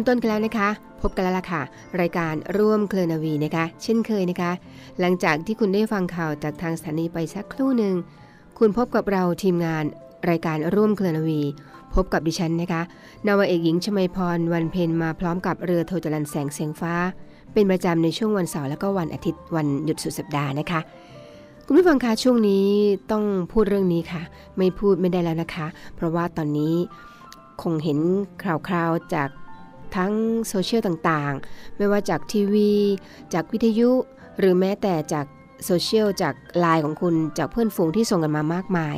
มต้นกันแล้วนะคะ พบกันแล้วล่ะค่ะ รายการร่วมเคลนาวีนะคะ เช่นเคยนะคะ หลังจากที่คุณได้ฟังข่าวจากทางสถานีไปสักครู่หนึ่งคุณพบกับเราทีมงานรายการร่วมเคลนาวี พบกับดิฉันนะคะนาวาเอกหญิงชมาพรวันเพ็ญมาพร้อมกับเรือโทจรันแสงเสียงฟ้า เป็นประจำในช่วงวันเสาร์และก็วันอาทิตย์วันหยุดสุดสัปดาห์นะคะคุณผู้ฟังคะช่วงนี้ต้องพูดเรื่องนี้ค่ะ ไม่พูดไม่ได้แล้วนะคะ เพราะว่าตอนนี้คงเห็นข่าวๆจาก ทั้งโซเชียลต่างๆ ไม่ว่าจากทีวี จากวิทยุ หรือแม้แต่จากโซเชียลจากไลน์ของคุณจากเพื่อนฝูงที่ส่งกันมามากมาย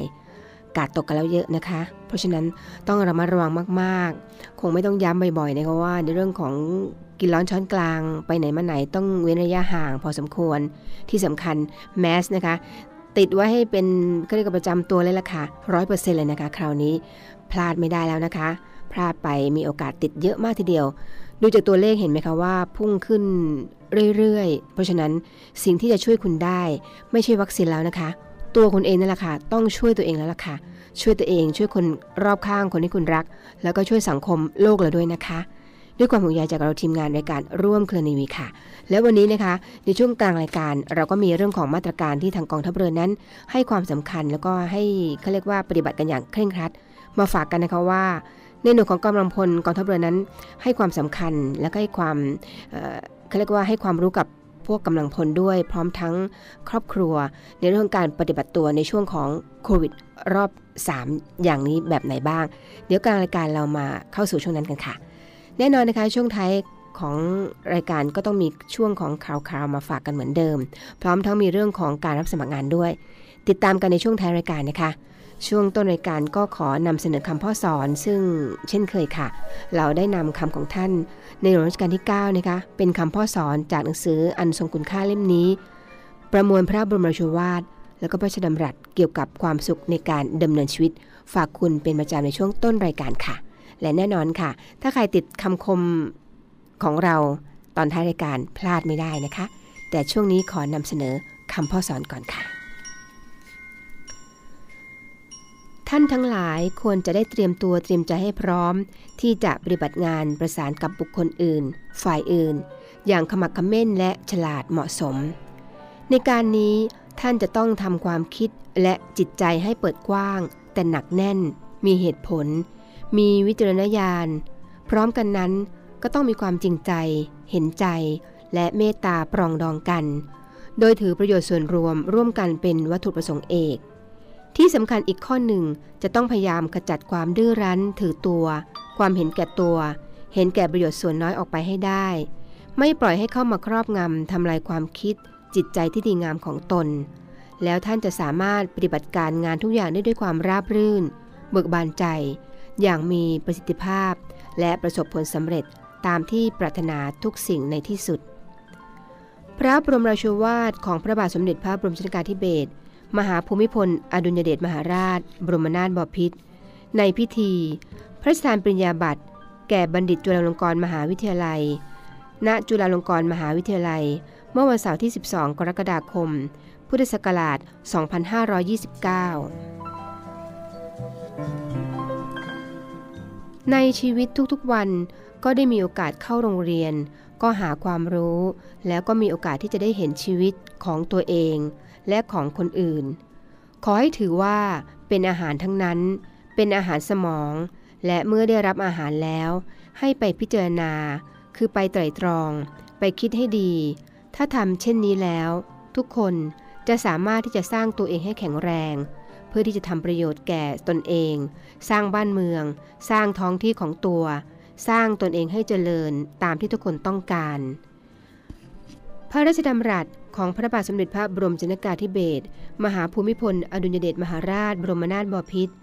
กาดตกกันแล้วเยอะนะคะ เพราะฉะนั้นต้องระมัดระวังมากๆ คงไม่ต้องย้ำบ่อยๆนะคะว่าในเรื่องของกินร้อนช้อนกลาง ไปไหนมาไหนต้องเว้นระยะห่างพอสมควรที่สำคัญแมสนะคะติดไว้ให้เป็นเขาเรียกว่าประจำตัวเลยล่ะค่ะร้อยเปอร์เซ็นต์เลยนะคะ คราวนี้พลาดไม่ได้แล้วนะคะ พลาดไปมีโอกาสติดเยอะมากทีเดียว ดูจากตัวเลขเห็นไหมคะว่าพุ่งขึ้นเรื่อยๆ เพราะฉะนั้นสิ่งที่จะช่วยคุณได้ ไม่ใช่วัคซีนแล้วนะคะ ตัวคุณเองนั่นแหละค่ะต้องช่วยตัวเองแล้วล่ะค่ะ ช่วยตัวเองช่วยคนรอบข้างคนที่คุณรัก แล้วก็ช่วยสังคมโลกเราด้วยนะคะด้วยความห่วงใยจากเราทีมงานรายการร่วมเคลอนีวีค่ะ และวันนี้นะคะ ในช่วงกลางรายการเราก็มีเรื่องของมาตรการที่ทางกองทัพเรือนั้น ให้ความสำคัญแล้วก็ให้เขาเรียกว่าปฏิบัติกันอย่างเคร่งครัด มาฝากกันนะคะว่า ในหน่วยของกำลังพลกองทัพเรือนั้น ให้ความสำคัญและก็ให้ความเขาเรียกว่าให้ความรู้กับพวกกำลังพลด้วยพร้อมทั้งครอบครัว ในเรื่องของการปฏิบัติตัวในช่วงของโควิดรอบ 3 อย่างนี้แบบไหนบ้าง เดี๋ยวกลางรายการเรามาเข้าสู่ช่วงนั้นกันค่ะ แน่นอนนะคะช่วงท้ายของรายการก็ต้องมีช่วงของข่าวๆมาฝากกันเหมือนเดิม พร้อมทั้งมีเรื่องของการรับสมัครงานด้วย ติดตามกันในช่วงท้ายรายการนะคะ ช่วงต้นรายการก็ขอนำเสนอคำพ่อสอน ซึ่งเช่นเคยค่ะ เราได้นำคำของท่านในหลวงรัชกาลที่9นะคะเป็นคำพ่อสอนจากหนังสืออันทรงคุณค่าเล่มนี้ ประมวลพระบรมราโชวาท แล้วก็พระราชดำรัสเกี่ยวกับความสุขในการดำเนินชีวิต ฝากคุณเป็นประจำในช่วงต้นรายการค่ะ และแน่นอนค่ะ ถ้าใครติดคำคมของเราตอนท้ายรายการพลาดไม่ได้นะคะ แต่ช่วงนี้ขอนำเสนอคำพ่อสอนก่อนค่ะ ท่านทั้งหลายควรจะได้เตรียมตัวเตรียมใจให้พร้อม ที่จะปฏิบัติงานประสานกับบุคคลอื่น ฝ่ายอื่น อย่างขมักขม้นและฉลาดเหมาะสม ในการนี้ท่านจะต้องทำความคิดและจิตใจให้เปิดกว้าง แต่หนักแน่น มีเหตุผล มีวิจารณญาณ พร้อมกันนั้นก็ต้องมีความจริงใจ เห็นใจ และเมตตาปรองดองกัน โดยถือประโยชน์ส่วนรวมร่วมกันเป็นวัตถุประสงค์เอก ที่สำคัญอีกข้อหนึ่งจะต้องพยายามขจัดความดื้อรั้นถือตัว ความเห็นแก่ตัว เห็นแก่ประโยชน์ส่วนน้อยออกไปให้ได้ ไม่ปล่อยให้เข้ามาครอบงำทำลายความคิด จิตใจที่ดีงามของตน แล้วท่านจะสามารถปฏิบัติการงานทุกอย่างได้ด้วยความราบรื่น เบิกบานใจ อย่างมีประสิทธิภาพ และประสบผลสำเร็จตามที่ปรารถนาทุกสิ่งในที่สุด พระบรมราชวาทของพระบาทสมเด็จพระบรมชนกาธิเบศร มหาภูมิพล อดุลยเดชมหาราช บรมนาถบพิตรในพิธี พระราชทานปริญญาบัตร แก่บัณฑิตจุฬาลงกรณ์มหาวิทยาลัย ณ จุฬาลงกรณ์มหาวิทยาลัย เมื่อวันเสาร์ที่ 12 กรกฎาคม พุทธศักราช 2529 ในชีวิตทุกๆวันก็ได้มีโอกาสเข้าโรงเรียน ก็หาความรู้ แล้วก็มีโอกาสที่จะได้เห็นชีวิตของตัวเอง และของคนอื่น ขอให้ถือว่าเป็นอาหารทั้งนั้น เป็นอาหารสมอง และเมื่อได้รับอาหารแล้ว ให้ไปพิจารณา คือไปไตร่ตรอง ไปคิดให้ดี ถ้าทำเช่นนี้แล้ว ทุกคนจะสามารถที่จะสร้างตัวเองให้แข็งแรง เพื่อที่จะทำประโยชน์แก่ตนเอง สร้างบ้านเมือง สร้างท้องที่ของตัว สร้างตนเองให้เจริญตามที่ทุกคนต้องการ พระราชดำรัสของพระบาทสมเด็จพระบรมชนกาธิเบศรมหาภูมิพล อดุลยเดชมหาราช บรมนาถบพิตร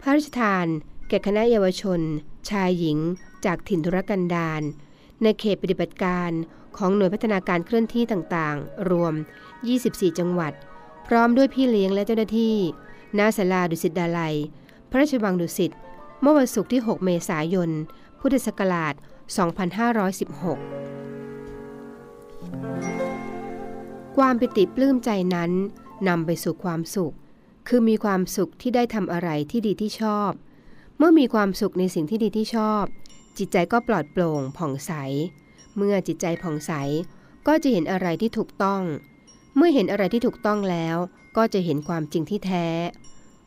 พระราชทาน แก่คณะเยาวชน ชายหญิง จากถิ่นธุรกันดารในเขตปฏิบัติการของหน่วยพัฒนาการเคลื่อนที่ต่างๆ รวม 24 จังหวัด พร้อมด้วยพี่เลี้ยงและเจ้าหน้าที่ณศาลาดุสิตดาลัย พระราชวังดุสิต เมื่อวันศุกร์ที่ 6 เมษายน พุทธศักราช 2516 ความปิติปลื้มใจนั้นนำไปสู่ความสุข คือมีความสุขที่ได้ทำอะไรที่ดีที่ชอบ เมื่อมีความสุขในสิ่งที่ดีที่ชอบ จิตใจก็ปลอดโปร่งผ่องใส เมื่อจิตใจผ่องใส ก็จะเห็นอะไรที่ถูกต้อง เมื่อเห็นอะไรที่ถูกต้องแล้ว ก็จะเห็นความจริงที่แท้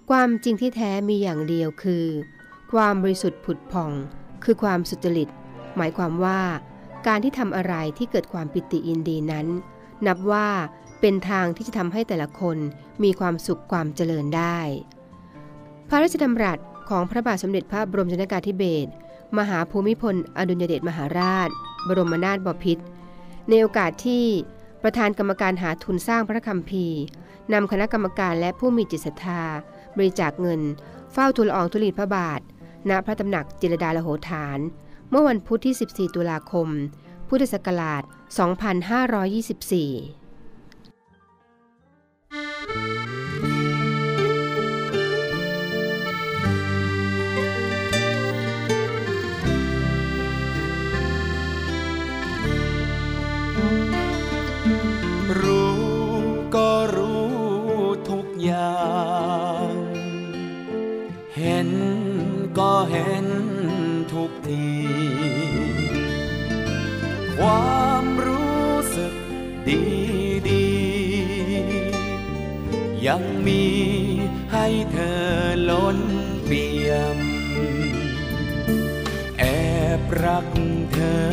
ความจริงที่แท้มีอย่างเดียวคือ ความบริสุทธิ์ผุดผ่อง คือความสุจริต หมายความว่า การที่ทำอะไรที่เกิดความปิติยินดีนั้น นับว่าเป็นทางที่จะทำให้แต่ละคนมีความสุขความเจริญได้ พระราชดำรัสของพระบาทสมเด็จพระบรมชนกาธิเบศรมหาภูมิพล อดุลยเดชมหาราช บรมนาถบพิตรในโอกาสที่ประธานกรรมการหาทุนสร้างพระคัมภีร์นำคณะกรรมการและผู้มีจิตศรัทธา บริจาคเงิน เฝ้าทูลอองธุลีพระบาท ณพระตำหนักจิรดาลโหฐาน เมื่อวันพุธที่ 14 ตุลาคม พุทธศักราช 2524 ยังมีให้เธอล้นเปี่ยม แอบรักเธอ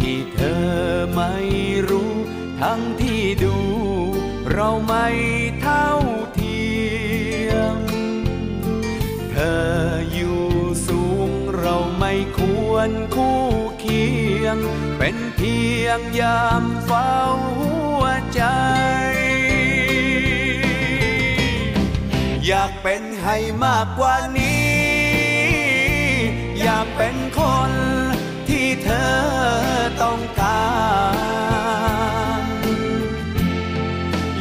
ที่เธอไม่รู้ ทั้งที่ดู เราไม่เท่าเทียม เธออยู่สูงเราไม่ควรคู่เคียง เป็นเพียงยามเฝ้า เป็นให้มากกว่านี้ อยากเป็นคนที่เธอต้องการ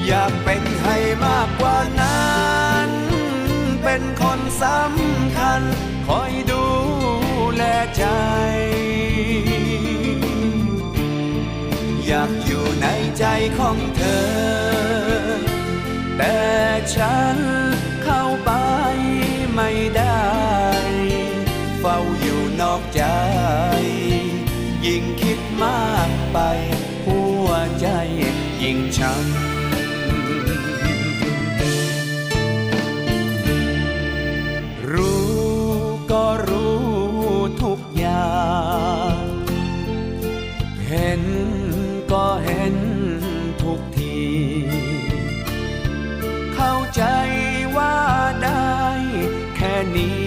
อยากเป็นให้มากกว่านั้น เป็นคนสำคัญ คอยดูแลใจ อยากอยู่ในใจของเธอ แต่ฉัน อกใจ ยิ่งคิดมากไป หัวใจยิ่งช้ำรู้ก็รู้ทุกอย่างเห็นก็เห็นทุกทีเข้าใจว่าได้แค่นี้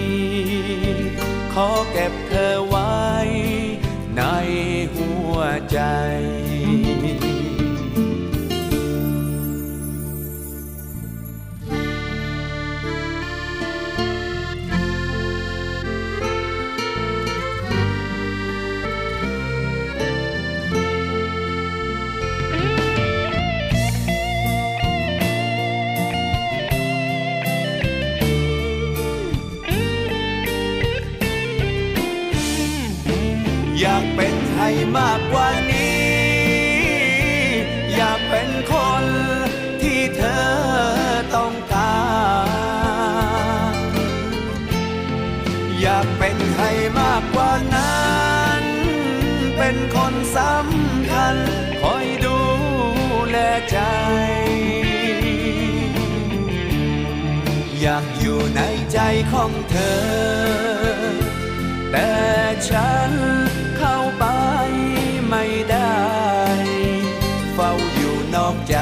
ขอ เป็นคนสำคัญ คอยดูแลใจ อยากอยู่ในใจของเธอ แต่ฉันเข้าไปไม่ได้ เฝ้าอยู่นอกใจ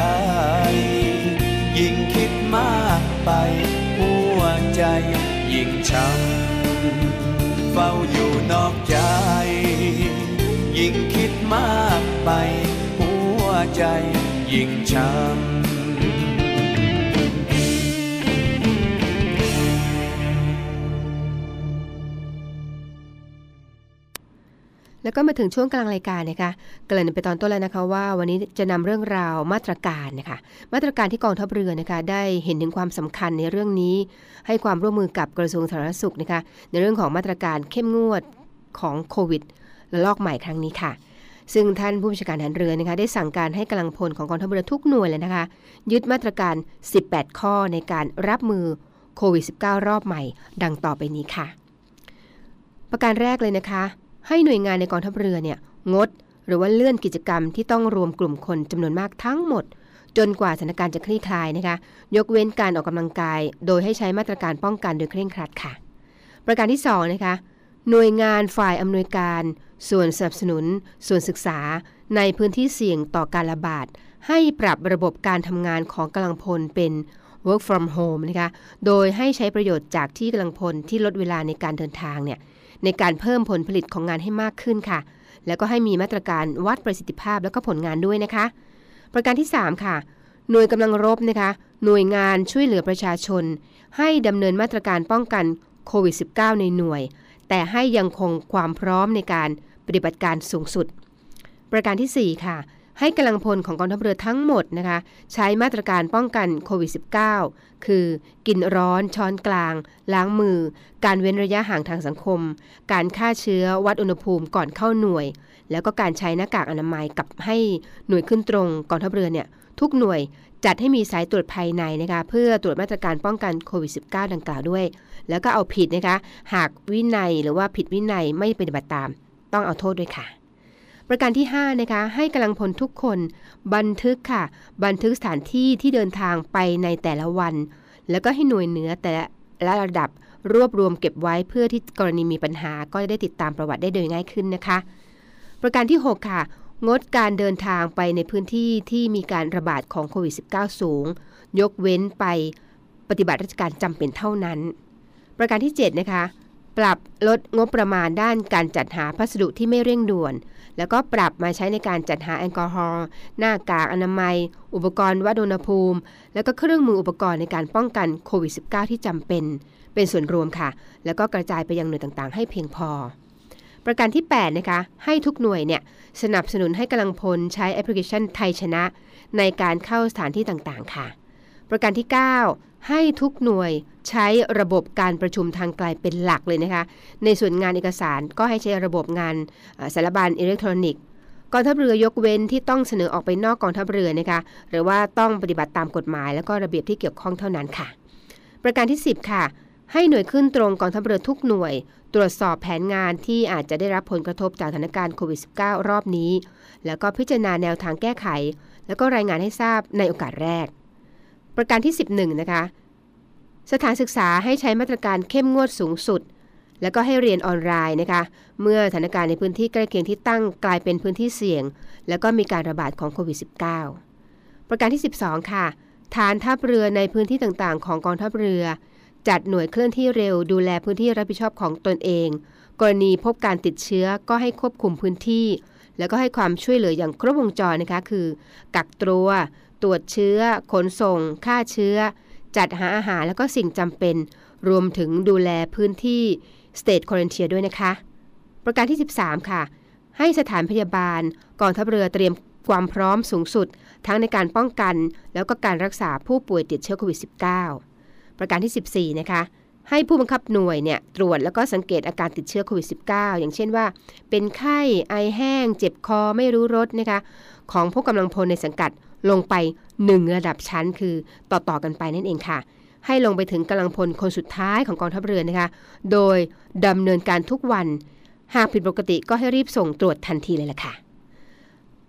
ยิ่งคิดมากไป หัวใจยิ่งช้ำเฝ้าอยู่นอกใจ มากไป หัวใจยิ่งช้ำแล้วก็มาถึงช่วงกลางรายการนะคะเกริ่นไปตอนต้นแล้วนะคะว่าวันนี้จะนำเรื่องราวมาตรการนะคะมาตรการที่กองทัพเรือนะคะได้เห็นถึงความสำคัญในเรื่องนี้ ให้ความร่วมมือกับกระทรวงสาธารณสุขนะคะในเรื่องของมาตรการเข้มงวดของโควิดระลอกใหม่ครั้งนี้ค่ะ ซึ่งท่านผู้บัญชาการทหารเรือนะคะได้สั่งการให้กำลังพลของกองทัพเรือทุกหน่วยเลยนะคะ ยึดมาตรการ 18 ข้อในการรับมือโควิด -19 รอบใหม่ ดังต่อไปนี้ค่ะ ประการแรกเลยนะคะ ให้หน่วยงานในกองทัพเรือเนี่ยงด หรือว่าเลื่อนกิจกรรมที่ต้องรวมกลุ่มคนจำนวนมากทั้งหมด จนกว่าสถานการณ์จะคลี่คลายนะคะ ยกเว้นการออกกำลังกาย โดยให้ใช้มาตรการป้องกันโดยเคร่งครัดค่ะ ประการที่2นะคะหน่วยงานฝ่ายอำนวยการ ส่วนสนับสนุน ส่วนศึกษาในพื้นที่เสี่ยงต่อการระบาด ให้ปรับระบบการทำงานของกำลังพลเป็น work from home นะคะ โดยให้ใช้ประโยชน์จากที่กำลังพลที่ลดเวลาในการเดินทางเนี่ยในการเพิ่มผลผลิตของงานให้มากขึ้นค่ะ แล้วก็ให้มีมาตรการวัดประสิทธิภาพแล้วก็ผลงานด้วยนะคะ ประการที่ 3 ค่ะ หน่วยกำลังรบนะคะ หน่วยงานช่วยเหลือประชาชน ให้ดำเนินมาตรการป้องกันโควิด -19 ในหน่วย แต่ให้ยังคงความพร้อมในการ ปฏิบัติการสูงสุด ประการทีสี่ 4 ค่ะ ให้กำลังพลของกองทัพเรือทั้งหมดนะคะ ใช้มาตรการป้องกันโควิด -19 คือกินร้อนช้อนกลาง ล้างมือ การเว้นระยะห่างทางสังคม การฆ่าเชื้อวัดอุณหภูมิก่อนเข้าหน่วย แล้วก็การใช้หน้ากากอนามัยกับให้หน่วยขึ้นตรงกองทัพเรือเนี่ยทุกหน่วยจัดให้มีสายตรวจภายในนะคะเพื่อตรวจมาตรการป้องกันโควิด -19 ดังกล่าวด้วย แล้วก็เอาผิดนะคะหากวินัยหรือว่าผิดวินัยไม่ปฏิบัติตาม ต้องเอาโทษด้วยค่ะ ประการที่5นะคะให้กำลังพลทุกคนบันทึกค่ะ บันทึกสถานที่ที่เดินทางไปในแต่ละวัน แล้วก็ให้หน่วยเหนือแต่ละระดับรวบรวมเก็บไว้เพื่อที่กรณีมีปัญหาก็จะได้ติดตามประวัติได้โดยง่ายขึ้นนะคะ ประการที่ 6 ค่ะ งดการเดินทางไปในพื้นที่ที่มีการระบาดของโควิด -19 สูง ยกเว้นไปปฏิบัติราชการจำเป็นเท่านั้น ประการที่ 7 นะคะ ปรับลดงบประมาณด้านการจัดหาพัสดุที่ไม่เร่งด่วน แล้วก็ปรับมาใช้ในการจัดหาแอลกอฮอล์หน้ากากอนามัย อุปกรณ์วัดอุณหภูมิ แล้วก็เครื่องมืออุปกรณ์ในการป้องกันโควิด -19 ที่จำเป็น เป็นส่วนรวมค่ะ แล้วก็กระจายไปยังหน่วยต่างๆ ให้เพียงพอ ประการที่ 8 นะคะ ให้ทุกหน่วยเนี่ยสนับสนุนให้กำลังพลใช้แอปพลิเคชันไทยชนะ ในการเข้าสถานที่ต่างๆ ค่ะ ประการที่ 9 ให้ทุกหน่วยใช้ระบบการประชุมทางไกลเป็นหลักเลยนะคะ ในส่วนงานเอกสารก็ให้ใช้ระบบงานสารบัญอิเล็กทรอนิกส์กองทัพเรือยกเว้นที่ต้องเสนอออกไปนอกกองทัพเรือนะคะหรือว่าต้องปฏิบัติตามกฎหมาย แล้วก็ระเบียบที่เกี่ยวข้องเท่านั้นค่ะ ประการที่ 10 ค่ะ ให้หน่วยขึ้นตรงกองทัพเรือทุกหน่วย ตรวจสอบแผนงานที่อาจจะได้รับผลกระทบจากสถานการณ์โควิด -19 รอบนี้ แล้วก็พิจารณาแนวทางแก้ไข แล้วก็รายงานให้ทราบในโอกาสแรก ประการที่ 11 นะคะ สถานศึกษาให้ใช้มาตรการเข้มงวดสูงสุด แล้วก็ให้เรียนออนไลน์นะคะ เมื่อสถานการณ์ในพื้นที่ใกล้เคียงที่ตั้งกลายเป็นพื้นที่เสี่ยง แล้วก็มีการระบาดของโควิด -19 ประการที่ 12 ค่ะ ฐานทัพเรือในพื้นที่ต่างๆ ของกองทัพเรือ จัดหน่วยเคลื่อนที่เร็ว ดูแลพื้นที่รับผิดชอบของตนเอง กรณีพบการติดเชื้อก็ให้ควบคุมพื้นที่ แล้วก็ให้ความช่วยเหลืออย่างครบวงจรนะคะ คือ กักตัว ตรวจเชื้อ ขนส่ง ฆ่าเชื้อ จัดหาอาหารแล้วก็สิ่งจำเป็น รวมถึงดูแลพื้นที่ State q u a r a n t i n ด้วยนะคะ ประการที่ 13 ค่ะ ให้สถานพยาบาลกองทัพเรือเตรียมความพร้อมสูงสุด ทั้งในการป้องกัน แล้วก็การรักษาผู้ป่วยติดเชื้อโควิด -19 ประการที่ 14 นะคะให้ผู้บังคับหน่วยเนี่ยตรวจแล้วก็สังเกตอาการติดเชื้อโควิด -19 อย่างเช่นว่า เป็นไข้ไอแห้ง เจ็บคอไม่รู้รสนะคะของผู้กำลังพลในสังกัด ลงไป 1 ระดับชั้นคือต่อๆกันไปนั่นเองค่ะ ให้ลงไปถึงกำลังพลคนสุดท้ายของกองทัพเรือนะคะ โดยดำเนินการทุกวัน หากผิดปกติก็ให้รีบส่งตรวจทันทีเลยล่ะค่ะ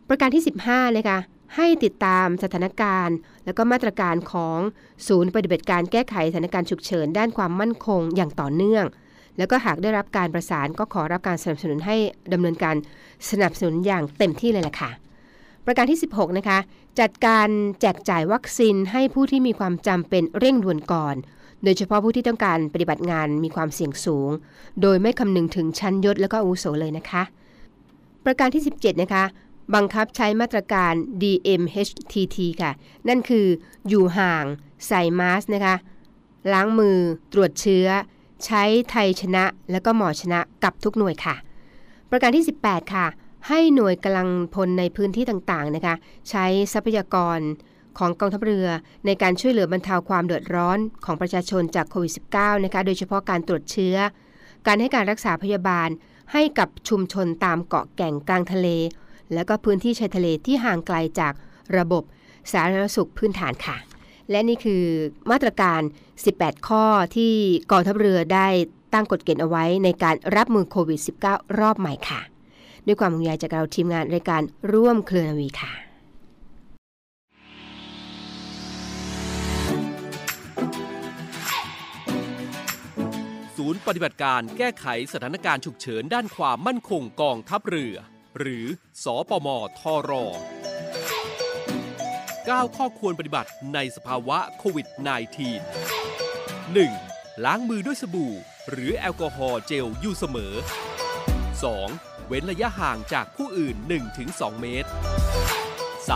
ประการที่ 15นะคะให้ติดตามสถานการณ์ และก็มาตรการของศูนย์ปฏิบัติการแก้ไขสถานการณ์ฉุกเฉิน ด้านความมั่นคงอย่างต่อเนื่อง แล้วก็หากได้รับการประสานก็ขอรับการสนับสนุนให้ดำเนินการสนับสนุนอย่างเต็มที่เลยล่ะค่ะ ประการที่ 16 นะคะ จัดการแจกจ่ายวัคซีนให้ผู้ที่มีความจำเป็นเร่งด่วนก่อน โดยเฉพาะผู้ที่ต้องการปฏิบัติงานมีความเสี่ยงสูง โดยไม่คำนึงถึงชั้นยศและก็อาวุโสเลยนะคะ ประการที่ 17 นะคะ บังคับใช้มาตรการ DMHTT ค่ะ นั่นคือ อยู่ห่าง ใส่มาสนะคะ ล้างมือ ตรวจเชื้อ ใช้ไทยชนะ และก็หมอชนะกับทุกหน่วยค่ะ ประการที่ 18 ค่ะ ให้หน่วยกำลังพลในพื้นที่ต่างๆนะคะใช้ทรัพยากรของกองทัพเรือในการช่วยเหลือบรรเทาความเดือดร้อนของประชาชนจากโควิด -19 นะคะโดยเฉพาะการตรวจเชื้อ การให้การรักษาพยาบาล ให้กับชุมชนตามเกาะแก่งกลางทะเล และก็พื้นที่ชายทะเลที่ห่างไกลจากระบบสาธารณสุขพื้นฐานค่ะ และนี่คือมาตรการ 18 ข้อที่กองทัพเรือได้ตั้งกฎเกณฑ์เอาไว้ในการรับมือโควิด -19 รอบใหม่ค่ะ ด้วยความห่วงใยจากเราทีมงานรายการร่วมเครือนาวีค่ะศูนย์ปฏิบัติการแก้ไขสถานการณ์ฉุกเฉินด้านความมั่นคงกองทัพเรือ หรือสอปมทร9 ข้อควรปฏิบัติในสภาวะโควิด -19 1. ล้างมือด้วยสบู่ หรือแอลกอฮอล์เจลอยู่เสมอ 2. เว้นระยะห่างจากผู้อื่น 1-2 เมตร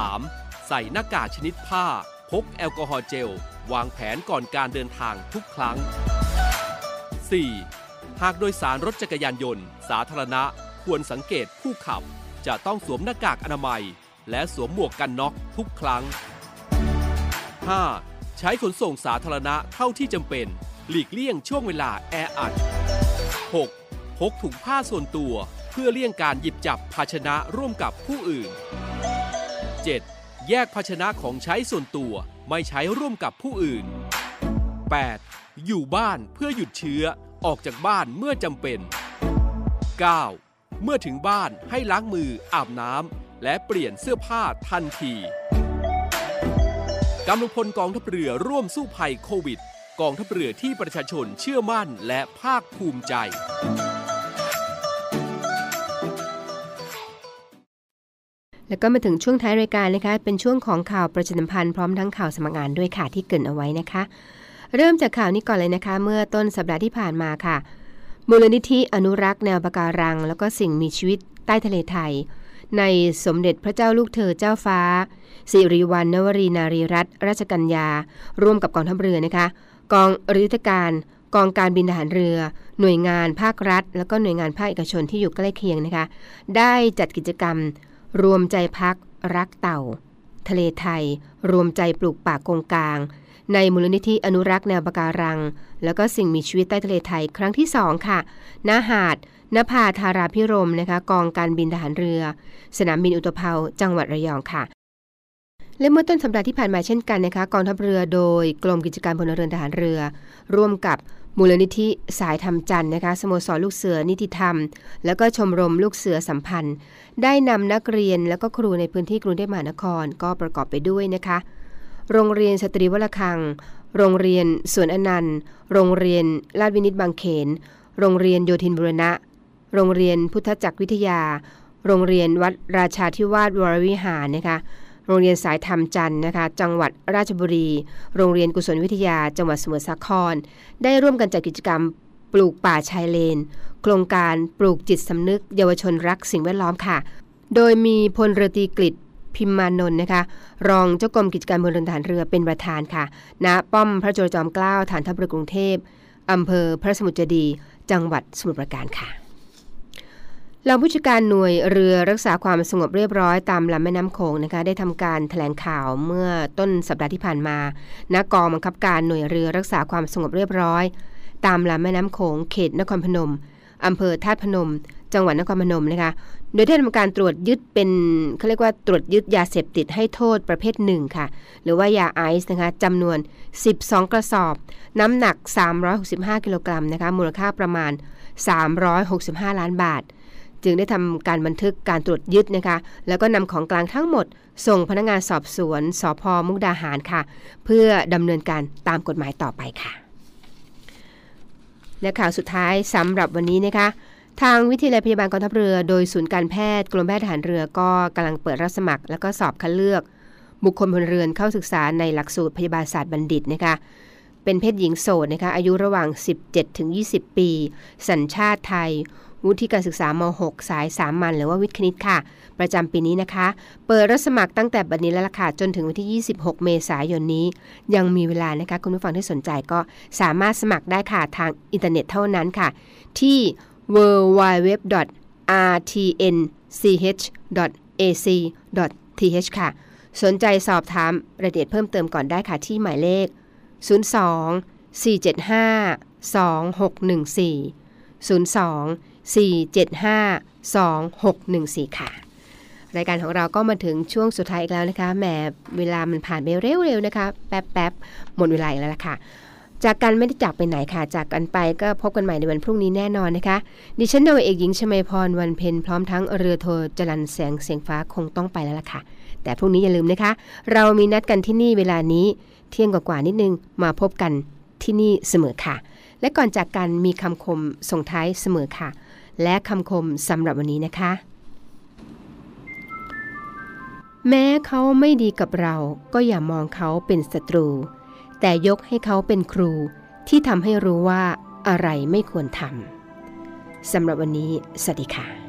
3. ใส่หน้ากากชนิดผ้า พกแอลกอฮอล์เจล วางแผนก่อนการเดินทางทุกครั้ง 4. หากโดยสารรถจักรยานยนต์ สาธารณะควรสังเกตผู้ขับ จะต้องสวมหน้ากากอนามัย และสวมหมวกกันน็อกทุกครั้ง 5. ใช้ขนส่งสาธารณะเท่าที่จำเป็น หลีกเลี่ยงช่วงเวลาแออัด 6. พกถุงผ้าส่วนตัว เพื่อเลี่ยงการหยิบจับภาชนะร่วมกับผู้อื่น 7. แยกภาชนะของใช้ส่วนตัวไม่ใช้ร่วมกับผู้อื่น 8. อยู่บ้านเพื่อหยุดเชื้อออกจากบ้านเมื่อจำเป็น 9. เมื่อถึงบ้านให้ล้างมืออาบน้ำและเปลี่ยนเสื้อผ้าทันทีกำลังพลกองทัพเรือร่วมสู้ภัยโควิด กองทัพเรือที่ประชาชนเชื่อมั่นและภาคภูมิใจ แล้วก็มาถึงช่วงท้ายรายการนะคะ เป็นช่วงของข่าวประชาสัมพันธ์พร้อมทั้งข่าวสมัครงานด้วยค่ะที่เกินเอาไว้นะคะ เริ่มจากข่าวนี้ก่อนเลยนะคะ เมื่อต้นสัปดาห์ที่ผ่านมาค่ะ มูลนิธิอนุรักษ์แนวปะการัง แล้วก็สิ่งมีชีวิตใต้ทะเลไทย ในสมเด็จพระเจ้าลูกเธอเจ้าฟ้า สิริวัณณวรีนารีรัตนราชกัญญา ร่วมกับกองทัพเรือนะคะ กองเรือยุทธการกองการบินทหารเรือ หน่วยงานภาครัฐ แล้วก็หน่วยงานภาคเอกชนที่อยู่ใกล้เคียงนะคะ ได้จัดกิจกรรม รวมใจพัก รักเต่า ทะเลไทย รวมใจปลูกป่ากงกลาง ในมูลนิธิอนุรักษ์แนวปะการัง แล้วก็สิ่งมีชีวิตใต้ทะเลไทยครั้งที่ 2 ค่ะณหาดนภาธาราพิรมนะคะ กองการบินทหารเรือ สนามบินอุตภเปาจังหวัดระยองค่ะและเมื่อต้นสัปดาห์ที่ผ่านมาเช่นกันนะคะกองทัพเรือโดยกรมกิจการพลเรือนทหารเรือ ร่วมกับ มูลนิธิสายธรรมจันทร์นะคะสโมสรลูกเสือนิติธรรม แล้วก็ชมรมลูกเสือสัมพันธ์ ได้นำนักเรียนแล้วก็ครูในพื้นที่กรุงเทพมหานครก็ประกอบไปด้วยนะคะ โรงเรียนสตรีวัดระฆัง โรงเรียนสวนอนันต์ โรงเรียนราชวินิตบางเขน โรงเรียนโยธินบูรณะ โรงเรียนพุทธจักรวิทยา โรงเรียนวัดราชาธิวาสวรวิหารนะคะ โรงเรียนสายธรรมจันทร์นะคะ จังหวัดราชบุรี โรงเรียนกุศลวิทยา จังหวัดสมุทรสาคร ได้ร่วมกันจัดกิจกรรมปลูกป่าชายเลน โครงการปลูกจิตสำนึก เยาวชนรักสิ่งแวดล้อมค่ะ โดยมีพลเรือตรีกฤษพิมมานนท์นะคะ รองเจ้ากรมกิจการพลเรือนทหารเรือเป็นประธานค่ะ ณ ป้อมพระจุลจอมเกล้าฐานทัพเรือกรุงเทพอำเภอพระสมุทรเจดี จังหวัดสมุทรปราการค่ะ รองผู้จัดการหน่วยเรือรักษาความสงบเรียบร้อยตามลำแม่น้ำโขงนะคะได้ทำการแถลงข่าวเมื่อต้นสัปดาห์ที่ผ่านมาณกองบังคับการหน่วยเรือรักษาความสงบเรียบร้อย ตามลำแม่น้ำโขงเขตนครพนมอำเภอธาตุพนม จังหวัดนครพนมนะคะโดยได้ทำการตรวจยึดเป็นเขาเรียกว่าตรวจยึดยาเสพติดให้โทษประเภทหนึ่งค่ะ หรือว่ายาไอซ์นะคะจำนวน 12 กระสอบ น้ำหนัก 365 กิโลกรัมนะคะมูลค่าประมาณ 365 ล้านบาท จึงได้ทำการบันทึกการตรวจยึดนะคะ แล้วก็นำของกลางทั้งหมด ส่งพนักงานสอบสวนสพมุกดาหารค่ะ เพื่อดำเนินการตามกฎหมายต่อไปค่ะและข่าวสุดท้ายสำหรับวันนี้นะคะทางวิทยาลัยพยาบาลกองทัพเรือ โดยศูนย์การแพทย์กรมแพทย์ทหารเรือก็กำลังเปิดรับสมัคร แล้วก็สอบคัดเลือก บุคคลพลเรือนเข้าศึกษาในหลักสูตรพยาบาลศาสตร์บัณฑิตนะคะ เป็นเพศหญิงโสดนะคะอายุระหว่าง 17-20 ปี สัญชาติไทย วุฒิการศึกษาม6สายสามัญหรือว่าวิทย์คณิตค่ะ ประจำปีนี้นะคะ เปิดรับสมัครตั้งแต่บัดนี้แล้วล่ะค่ะ จนถึงวันที่ 26 เมษายนนี้ ยังมีเวลานะคะ คุณผู้ฟังที่สนใจก็สามารถสมัครได้ค่ะทางอินเทอร์เน็ตเท่านั้นค่ะ ที่ www.rtnch.ac.th ค่ะ สนใจสอบถามรายละเอียดเพิ่มเติมก่อนได้ค่ะที่หมายเลข 02 475 2614 02 475 2614 ค่ะ รายการของเราก็มาถึงช่วงสุดท้ายอีกแล้วนะคะแหมเวลามันผ่านไปเร็วๆนะคะ แป๊บๆหมดเวลาอีกแล้วล่ะค่ะ จากกันไม่ได้จากไปไหนค่ะ จากกันไปก็พบกันใหม่ในวันพรุ่งนี้แน่นอนนะคะ ดิฉันดาวเอกหญิงชมาพรวันเพ็ญพร้อมทั้งเรือโทจรันแสงเสียงฟ้าคงต้องไปแล้วล่ะค่ะ แต่พรุ่งนี้อย่าลืมนะคะ เรามีนัดกันที่นี่เวลานี้ เที่ยงกว่าๆนิดนึงมาพบกันที่นี่เสมอค่ะ และก่อนจากกันมีคำคมส่งท้ายเสมอค่ะ และคำคมสำหรับวันนี้นะคะ แม้เขาไม่ดีกับเราก็อย่ามองเขาเป็นศัตรู แต่ยกให้เขาเป็นครูที่ทำให้รู้ว่าอะไรไม่ควรทำสำหรับวันนี้ สวัสดีค่ะ